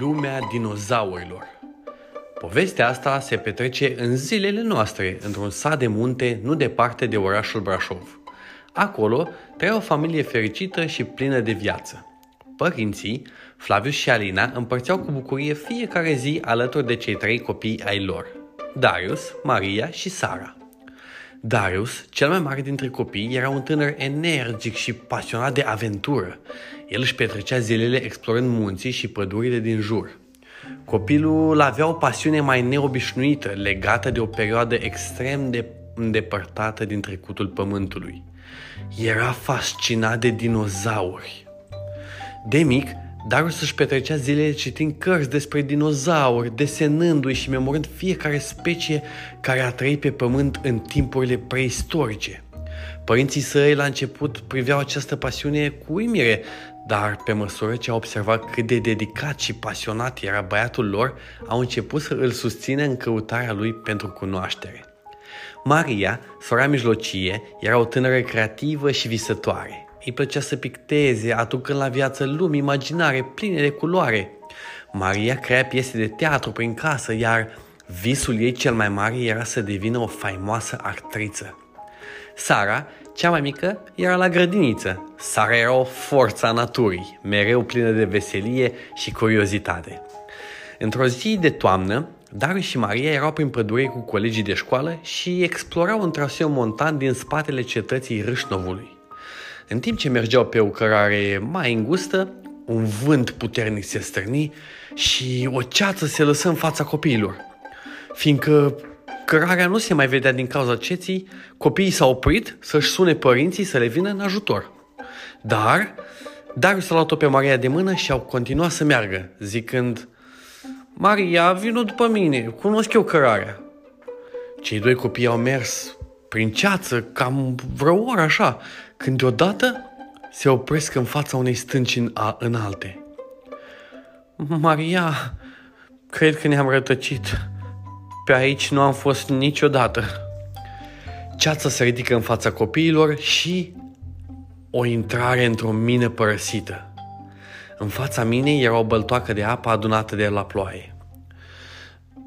Lumea dinozaurilor Povestea asta se petrece în zilele noastre, într-un sat de munte nu departe de orașul Brașov. Acolo trăia o familie fericită și plină de viață. Părinții, Flavius și Alina, împărțeau cu bucurie fiecare zi alături de cei trei copii ai lor, Darius, Maria și Sara. Darius, cel mai mare dintre copii, era un tânăr energic și pasionat de aventură. El își petrecea zilele explorând munții și pădurile din jur. Copilul avea o pasiune mai neobișnuită, legată de o perioadă extrem de îndepărtată din trecutul pământului. Era fascinat de dinozauri. De mic, Darius își petrecea zilele citind cărți despre dinozauri, desenându-i și memorând fiecare specie care a trăit pe pământ în timpurile preistorice. Părinții săi la început priveau această pasiune cu uimire, dar pe măsură ce au observat cât de dedicat și pasionat era băiatul lor, au început să îl susțină în căutarea lui pentru cunoaștere. Maria, sora mijlocie, era o tânără creativă și visătoare. Îi plăcea să picteze, aducând la viață lumi imaginare pline de culoare. Maria crea piese de teatru prin casă, iar visul ei cel mai mare era să devină o faimoasă actriță. Sara, cea mai mică, era la grădiniță. Sara era o forță a naturii, mereu plină de veselie și curiozitate. Într-o zi de toamnă, Darius și Maria erau prin pădure cu colegii de școală și explorau un traseu montan din spatele cetății Râșnovului. În timp ce mergeau pe o cărare mai îngustă, un vânt puternic se stârni și o ceață se lăsă în fața copiilor. Fiindcă cărarea nu se mai vedea din cauza ceții, copiii s-au oprit să-și sune părinții să le vină în ajutor. Dar Darius a luat-o pe Maria de mână și au continuat să meargă, zicând Maria, vină după mine, cunosc eu cărarea. Cei doi copii au mers prin ceață, cam vreo oră așa, când deodată se opresc în fața unei stânci înalte. Maria, cred că ne-am rătăcit. Pe aici nu am fost niciodată. Ceața se ridică în fața copiilor și o intrare într-o mină părăsită. În fața minei era o băltoacă de apă adunată de la ploaie.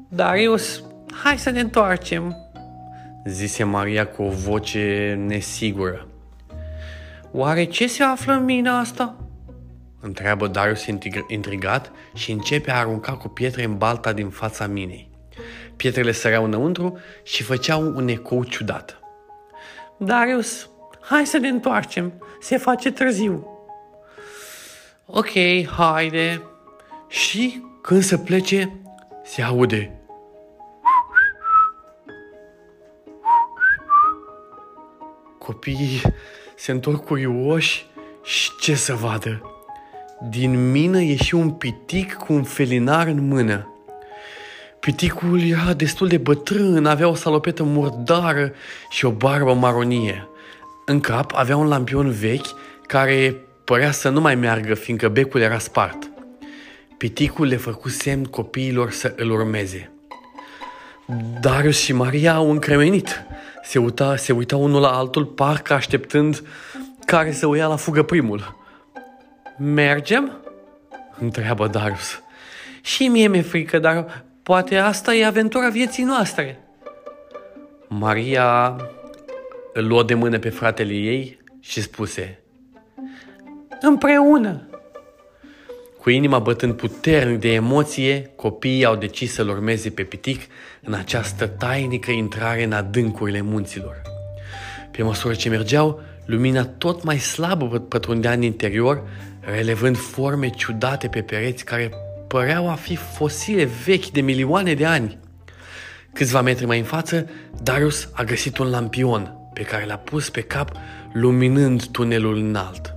Darius, hai să ne întoarcem, zise Maria cu o voce nesigură. Oare ce se află în mina asta? Întreabă Darius intrigat și începe a arunca cu pietre în balta din fața minei. Pietrele săreau înăuntru și făceau un ecou ciudat. Darius, hai să ne întoarcem, se face târziu. Ok, haide. Și când se plece, se aude Copiii se întorc curioși și ce să vadă? Din mină ieși un pitic cu un felinar în mână. Piticul era destul de bătrân, avea o salopetă murdară și o barbă maronie. În cap avea un lampion vechi care părea să nu mai meargă, fiindcă becul era spart. Piticul le făcu semn copiilor să îl urmeze. Darius și Maria au încremenit se uita, se uita unul la altul, parcă așteptând care să o ia la fugă primul. Mergem? Întreabă Darius. Și mie mi-e frică, dar poate asta e aventura vieții noastre. Maria îl luă de mână pe fratele ei și spuse Împreună! Cu inima bătând puternic de emoție, copiii au decis să-l urmeze pe pitic în această tainică intrare în adâncurile munților. Pe măsură ce mergeau, lumina tot mai slabă pătrundea în interior, relevând forme ciudate pe pereți care păreau a fi fosile vechi de milioane de ani. Câțiva metri mai în față, Darius a găsit un lampion pe care l-a pus pe cap, luminând tunelul înalt.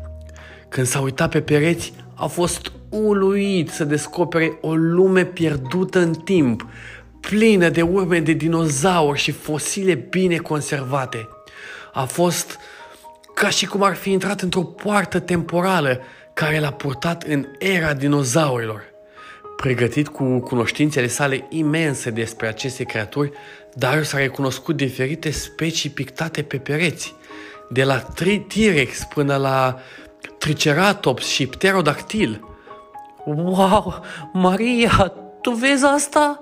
Când s-a uitat pe pereți, a fost uluit să descopere o lume pierdută în timp, plină de urme de dinozauri și fosile bine conservate. A fost ca și cum ar fi intrat într-o poartă temporală care l-a purtat în era dinozaurilor. Pregătit cu cunoștințele sale imense despre aceste creaturi, Darius a recunoscut diferite specii pictate pe pereți, de la T-Rex până la Triceratops și Pterodactyl – Wow, Maria, tu vezi asta?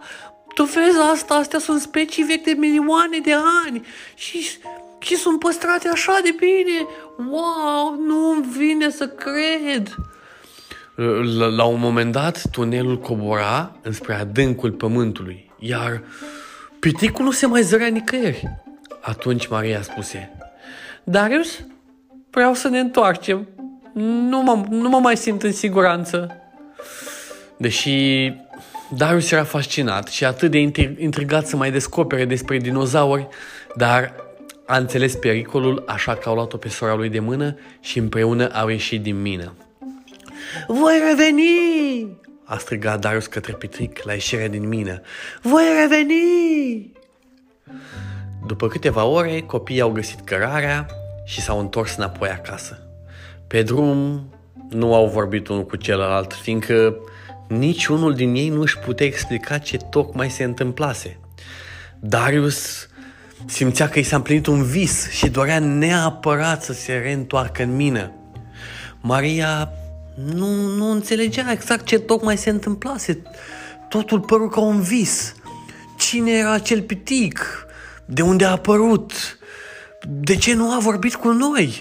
Tu vezi asta? Astea sunt specii vechi de milioane de ani și, și sunt păstrate așa de bine. Wow, nu vine să cred. La, la un moment dat, tunelul cobora înspre adâncul pământului, iar piticul nu se mai zărea nicăieri. Atunci Maria spuse, Darius, vreau să ne întoarcem. Nu mă, nu mă mai simt în siguranță. Deși Darius era fascinat și atât de intrigat să mai descopere despre dinozauri, dar a înțeles pericolul, așa că au luat-o pe sora lui de mână și împreună au ieșit din mină. Voi reveni! a strigat Darius către Pitric la ieșirea din mină. Voi reveni! După câteva ore, copiii au găsit cărarea și s-au întors înapoi acasă. Pe drum nu au vorbit unul cu celălalt, fiindcă niciunul din ei nu își putea explica ce tocmai se întâmplase. Darius simțea că i s-a împlinit un vis și dorea neapărat să se reîntoarcă în mină. Maria nu, nu înțelegea exact ce tocmai se întâmplase. Totul păru ca un vis. Cine era acel pitic? De unde a apărut? De ce nu a vorbit cu noi?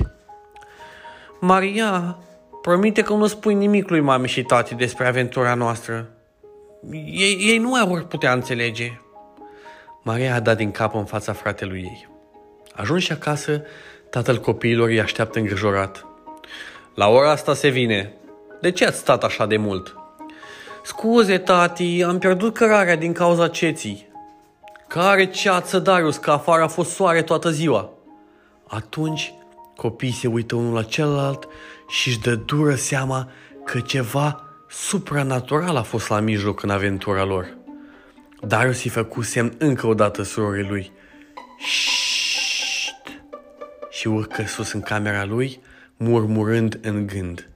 Maria, promite că nu spui nimic lui mami și tati despre aventura noastră. Ei, ei nu ar putea înțelege. Maria a dat din cap în fața fratelui ei. Ajuns acasă, tatăl copiilor îi așteaptă îngrijorat. La ora asta se vine. De ce ați stat așa de mult? Scuze, tati, am pierdut cărarea din cauza ceții. Care ceață, Darius, că afară a fost soare toată ziua. Atunci copiii se uită unul la celălalt și își dă dură seama că ceva supranatural a fost la mijloc în aventura lor. Darius i făcu semn încă o dată surorii lui. Șșt! Și urcă sus în camera lui, murmurând în gând.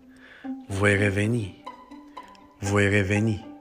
Voi reveni, voi reveni.